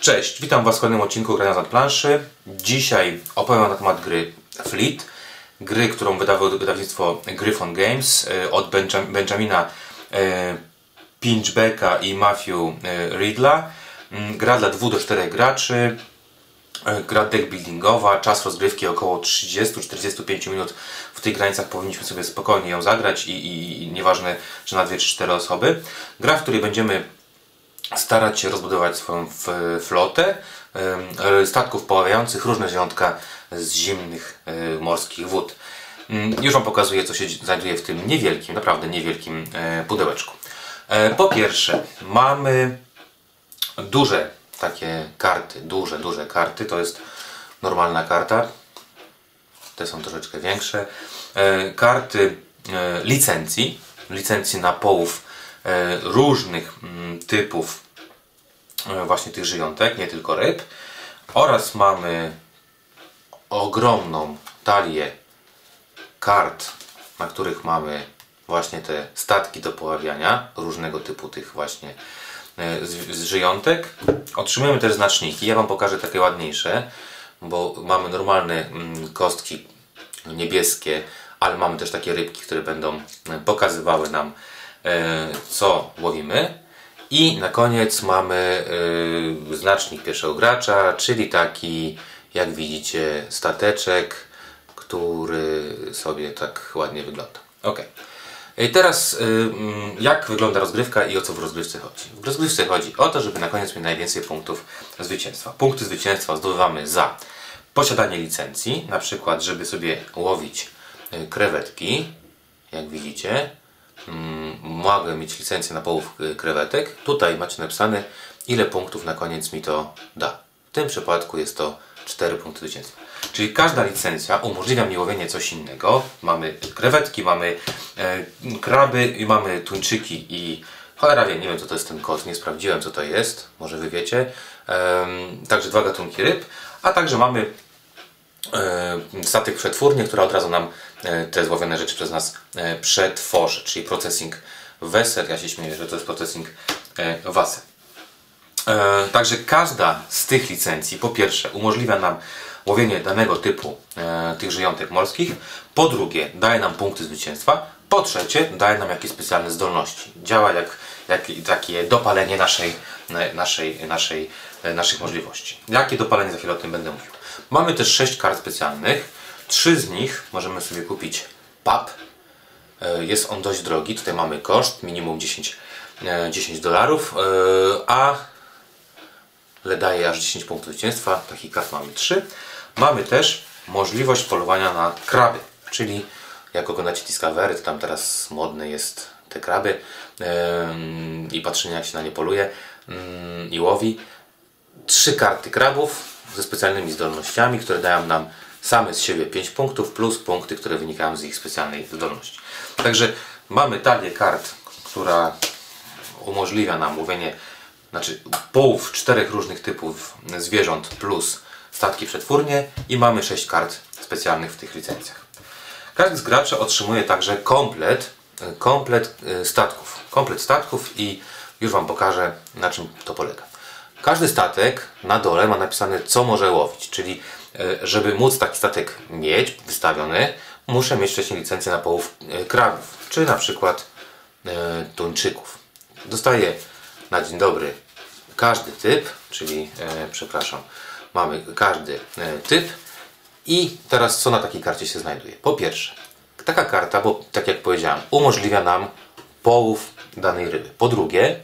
Cześć, witam Was w kolejnym odcinku Grania z planszy. Dzisiaj opowiem na temat gry Fleet, gry, którą wydało wydawnictwo Gryphon Games e, od Benjam Benjamina e, Pinchbecka i Matthew e, Ridla. Mm, gra dla 2 do 4 graczy, gra deck buildingowa, czas rozgrywki około 30-45 minut. W tych granicach powinniśmy sobie spokojnie ją zagrać i, i, i nieważne, czy na 2 czy 4 osoby. Gra, w której będziemy starać się rozbudować swoją flotę statków poławiających różne zwierzątka z zimnych e, morskich wód. Mm, już Wam pokazuję, co się znajduje w tym niewielkim, naprawdę niewielkim e, pudełeczku. E, po pierwsze, mamy duże takie karty, duże, duże karty. To jest normalna karta. Te są troszeczkę większe. Karty licencji, licencji na połów różnych mm, typów E, właśnie tych żyjątek, nie tylko ryb. Oraz mamy ogromną talię kart, na których mamy właśnie te statki do poławiania, różnego typu tych właśnie e, żyjątek. Otrzymujemy też znaczniki. Ja Wam pokażę takie ładniejsze, bo mamy normalne mm, kostki niebieskie, ale mamy też takie rybki, które będą pokazywały nam e, co łowimy. I na koniec mamy yy, znacznik pierwszego gracza, czyli taki, jak widzicie, stateczek, który sobie tak ładnie wygląda. Ok. I teraz yy, jak wygląda rozgrywka i o co w rozgrywce chodzi? W rozgrywce chodzi o to, żeby na koniec mieć najwięcej punktów zwycięstwa. Punkty zwycięstwa zdobywamy za posiadanie licencji, na przykład, żeby sobie łowić y, krewetki, jak widzicie, Mm, mogę mieć licencję na połów y, krewetek. Tutaj macie napisane, ile punktów na koniec mi to da. W tym przypadku jest to 4 punkty zwycięstwa. Czyli każda licencja umożliwia mi łowienie coś innego. Mamy krewetki, mamy e, kraby i mamy tuńczyki i cholera wie, nie wiem co to jest ten kot, nie sprawdziłem co to jest, może wy wiecie. E, także dwa gatunki ryb, a także mamy e, statek przetwórnie, która od razu nam te złowione rzeczy przez nas e, przetworzy, czyli processing wesel. Ja się śmieję, że to jest processing e, wasel. Także każda z tych licencji, po pierwsze, umożliwia nam łowienie danego typu tych żyjątek morskich, po drugie, daje nam punkty zwycięstwa, po trzecie, daje nam jakieś specjalne zdolności. Działa jak, jak takie dopalenie naszej, naszej, naszej, naszych możliwości. Jakie dopalenie, za chwilę o tym będę mówił. Mamy też sześć kart specjalnych, Trzy z nich możemy sobie kupić pub. E, jest on dość drogi. Tutaj mamy koszt minimum 10, 10 e, dolarów, e, a le daje aż 10 punktów zwycięstwa. Takich kart mamy 3. Mamy też możliwość polowania na kraby, czyli jak oglądacie Discovery, to tam teraz modne jest te kraby i patrzenie jak się na nie poluje mm, i łowi. Trzy karty krabów ze specjalnymi zdolnościami, które dają nam same z siebie 5 punktów plus punkty, które wynikają z ich specjalnej zdolności. Także mamy talię kart, która umożliwia nam mówienie, znaczy połów czterech różnych typów zwierząt plus statki przetwórnie i mamy 6 kart specjalnych w tych licencjach. Każdy z graczy otrzymuje także komplet, komplet e, statków. Komplet statków i już Wam pokażę na czym to polega. Każdy statek na dole ma napisane co może łowić, czyli żeby móc taki statek mieć wystawiony, muszę mieć wcześniej licencję na połów e, krabów, czy na przykład e, tuńczyków. Dostaję na dzień dobry każdy typ, czyli przepraszam, mamy każdy typ i teraz co na takiej karcie się znajduje? Po pierwsze, taka karta, bo tak jak powiedziałem, umożliwia nam połów danej ryby. Po drugie,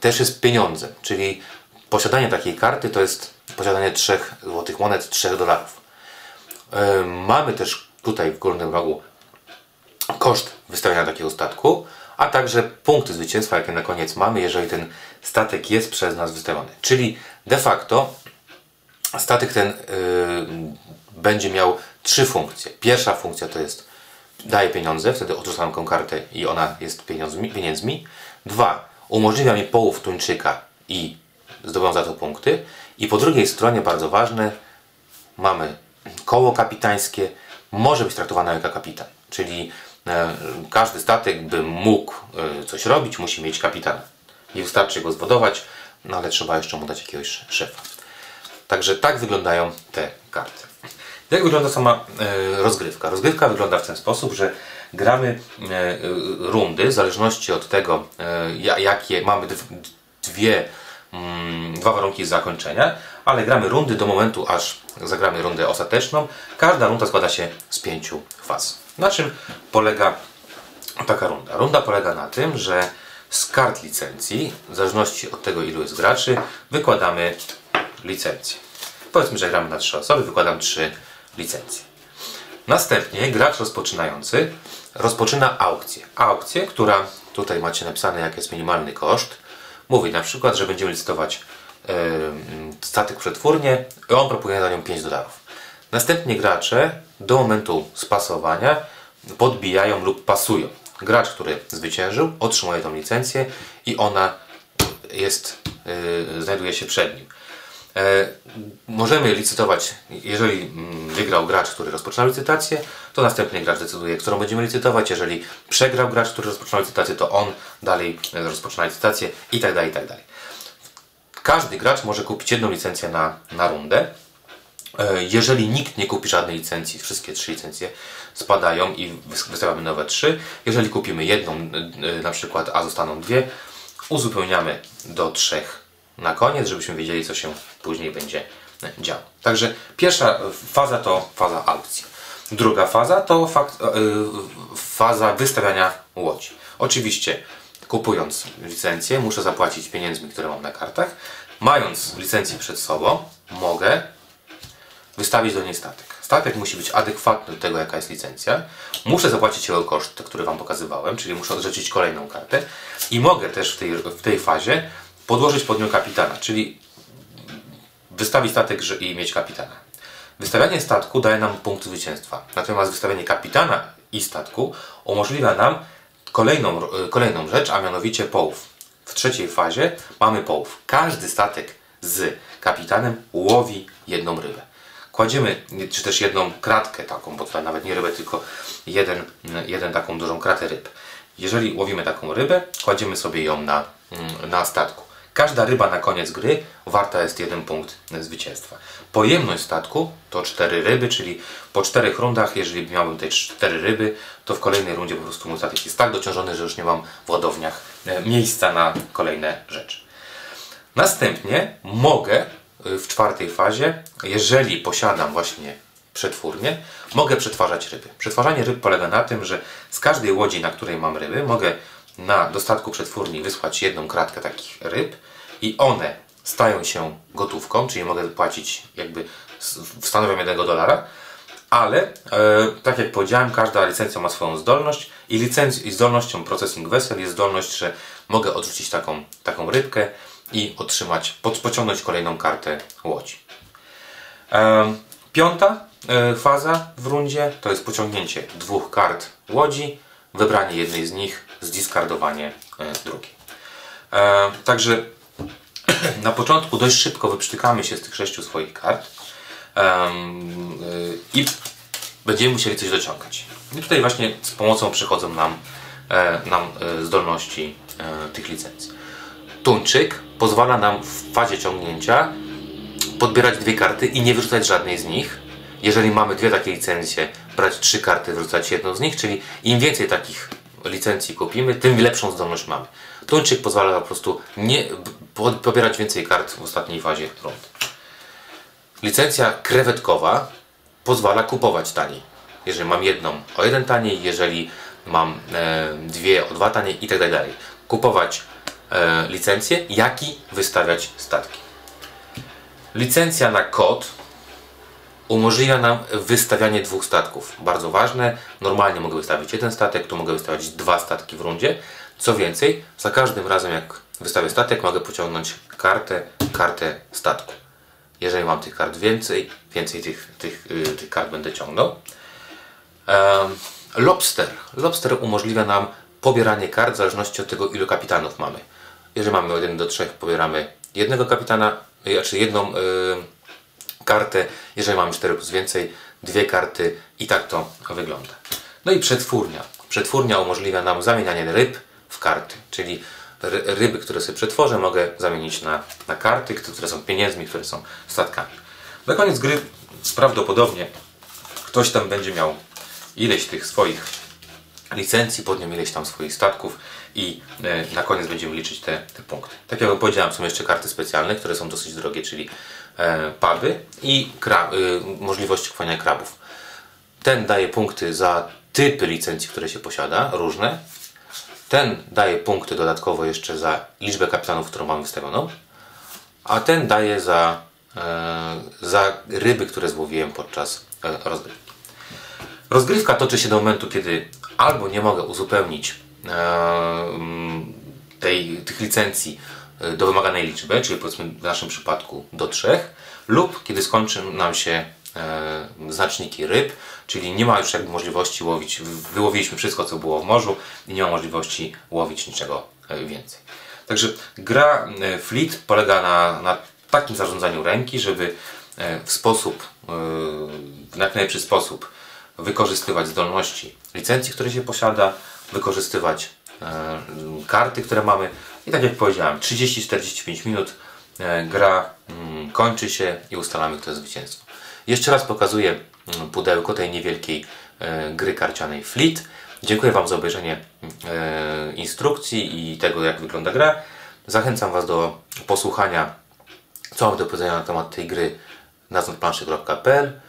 też jest pieniądzem, czyli posiadanie takiej karty to jest posiadanie 3 złotych monet, 3 dolarów. Mamy też tutaj w górnym rogu koszt wystawienia takiego statku, a także punkty zwycięstwa, jakie na koniec mamy, jeżeli ten statek jest przez nas wystawiony. Czyli de facto statek ten yy, będzie miał trzy funkcje. Pierwsza funkcja to jest daje pieniądze, wtedy odrzucam taką kartę i ona jest pieniądzmi. pieniędzmi. Dwa, umożliwia mi połów tuńczyka i zdobywam za to punkty. I po drugiej stronie, bardzo ważne, mamy koło kapitańskie, może być traktowane jako kapitan. Czyli e, każdy statek, by mógł e, coś robić, musi mieć kapitana. Nie wystarczy go zbudować, no ale trzeba jeszcze mu dać jakiegoś szefa. Także tak wyglądają te karty. Jak wygląda sama e, rozgrywka? Rozgrywka wygląda w ten sposób, że gramy rundy w zależności od tego, jakie mamy dwie, dwa warunki zakończenia, ale gramy rundy do momentu, aż zagramy rundę ostateczną. Każda runda składa się z pięciu faz. Na czym polega taka runda? Runda polega na tym, że z kart licencji, w zależności od tego ilu jest graczy, wykładamy licencję. Powiedzmy, że gramy na trzy osoby, wykładam trzy licencje. Następnie gracz rozpoczynający rozpoczyna aukcję. Aukcję, która tutaj macie napisane jak jest minimalny koszt. Mówi na przykład, że będziemy licytować yy, statek przetwórnie i on proponuje za nią 5 dolarów. Następnie gracze do momentu spasowania podbijają lub pasują. Gracz, który zwyciężył, otrzymuje tą licencję i ona jest, yy, znajduje się przed nim. E, możemy licytować, jeżeli mm, wygrał gracz, który rozpoczyna licytację, to następny gracz decyduje, którą będziemy licytować. Jeżeli przegrał gracz, który rozpoczyna licytację, to on dalej e, rozpoczyna licytację i tak dalej, i tak dalej. Każdy gracz może kupić jedną licencję na, na rundę. E, jeżeli nikt nie kupi żadnej licencji, wszystkie trzy licencje spadają i wystawiamy nowe trzy. Jeżeli kupimy jedną na przykład, a zostaną dwie, uzupełniamy do trzech na koniec, żebyśmy wiedzieli, co się później będzie działo. Także pierwsza faza to faza aukcji. Druga faza to fakt, yy, faza wystawiania łodzi. Oczywiście kupując licencję muszę zapłacić pieniędzmi, które mam na kartach. Mając licencję przed sobą mogę wystawić do niej statek. Statek musi być adekwatny do tego, jaka jest licencja. Muszę zapłacić jego koszt, który Wam pokazywałem, czyli muszę odrzeczyć kolejną kartę. I mogę też w tej, w tej fazie podłożyć pod nią kapitana, czyli wystawić statek i mieć kapitana. Wystawianie statku daje nam punkt zwycięstwa, natomiast wystawianie kapitana i statku umożliwia nam kolejną, kolejną rzecz, a mianowicie połów. W trzeciej fazie mamy połów. Każdy statek z kapitanem łowi jedną rybę. Kładziemy, czy też jedną kratkę taką, bo to nawet nie rybę, tylko jeden, jeden taką dużą kratę ryb. Jeżeli łowimy taką rybę, kładziemy sobie ją na, na statku. Każda ryba na koniec gry warta jest jeden punkt zwycięstwa. Pojemność statku to cztery ryby, czyli po czterech rundach, jeżeli miałbym te cztery ryby, to w kolejnej rundzie po prostu mój statek jest tak dociążony, że już nie mam w ładowniach e, miejsca na kolejne rzeczy. Następnie mogę e, w czwartej fazie, jeżeli posiadam właśnie przetwórnię, mogę przetwarzać ryby. Przetwarzanie ryb polega na tym, że z każdej łodzi, na której mam ryby, mogę na dostatku przetwórni wysłać jedną kratkę takich ryb i one stają się gotówką, czyli mogę płacić jakby stanowią jednego dolara, ale e, tak jak powiedziałem, każda licencja ma swoją zdolność i, licenc- i zdolnością Processing Vessel jest zdolność, że mogę odrzucić taką, taką rybkę i otrzymać, pociągnąć kolejną kartę łodzi. E, piąta e, faza w rundzie to jest pociągnięcie dwóch kart łodzi wybranie jednej z nich, zdiskardowanie e, drugiej. E, także na początku dość szybko wyprztykamy się z tych sześciu swoich kart e, i będziemy musieli coś dociągać. I tutaj właśnie z pomocą przychodzą nam, nam zdolności tych licencji. Tuńczyk pozwala nam w fazie ciągnięcia podbierać dwie karty i nie wyrzucać żadnej z nich. Jeżeli mamy dwie takie licencje, brać trzy karty, wrzucać jedną z nich, czyli im więcej takich licencji kupimy, tym lepszą zdolność mamy. Tuńczyk pozwala po prostu nie pobierać więcej kart w ostatniej fazie rund. Licencja krewetkowa pozwala kupować taniej. Jeżeli mam jedną o jeden taniej, jeżeli mam e, dwie o dwa taniej i tak dalej. Kupować e, licencję, jak i wystawiać statki. Licencja na kod umożliwia nam wystawianie dwóch statków. Bardzo ważne, normalnie mogę wystawić jeden statek, tu mogę wystawić dwa statki w rundzie. Co więcej, za każdym razem jak wystawię statek, mogę pociągnąć kartę, kartę statku. Jeżeli mam tych kart więcej, więcej tych, tych, yy, tych kart będę ciągnął. Lobster. Lobster umożliwia nam pobieranie kart w zależności od tego, ilu kapitanów mamy. Jeżeli mamy od 1 do 3, pobieramy jednego kapitana, znaczy jedną yy, kartę, jeżeli mamy 4 plus więcej, dwie karty i tak to wygląda. No i przetwórnia. Przetwórnia umożliwia nam zamienianie ryb w karty, czyli ry- ryby, które sobie przetworzę, mogę zamienić na, na karty, które są pieniędzmi, które są statkami. Na koniec gry prawdopodobnie ktoś tam będzie miał ileś tych swoich licencji, pod nią ileś tam swoich statków i e, na koniec będziemy liczyć te, te punkty. Tak jak powiedziałem, są jeszcze karty specjalne, które są dosyć drogie, czyli e, puby i kra, e, możliwości chwania krabów. Ten daje punkty za typy licencji, które się posiada, różne. Ten daje punkty dodatkowo jeszcze za liczbę kapitanów, którą mamy wstawioną. A ten daje za, e, za ryby, które złowiłem podczas rozgrywki. Rozgrywka toczy się do momentu, kiedy albo nie mogę uzupełnić tej, tych licencji e, do wymaganej liczby, czyli powiedzmy w naszym przypadku do trzech, lub kiedy skończą nam się e, znaczniki ryb, czyli nie ma już jakby możliwości łowić, wyłowiliśmy wszystko co było w morzu i nie ma możliwości łowić niczego e, więcej. Także gra e, Fleet polega na, na takim zarządzaniu ręki, żeby e, w sposób, e, w najlepszy sposób wykorzystywać zdolności licencji, które się posiada, wykorzystywać e, karty, które mamy i tak jak powiedziałem, 30-45 minut e, gra mm, kończy się i ustalamy kto jest zwycięzcą. Jeszcze raz pokazuję mm, pudełko tej niewielkiej e, gry karcianej Fleet. Dziękuję Wam za obejrzenie instrukcji i tego jak wygląda gra. Zachęcam Was do posłuchania co mam do powiedzenia na temat tej gry na znotplanszy.pl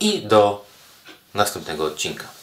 i do następnego odcinka.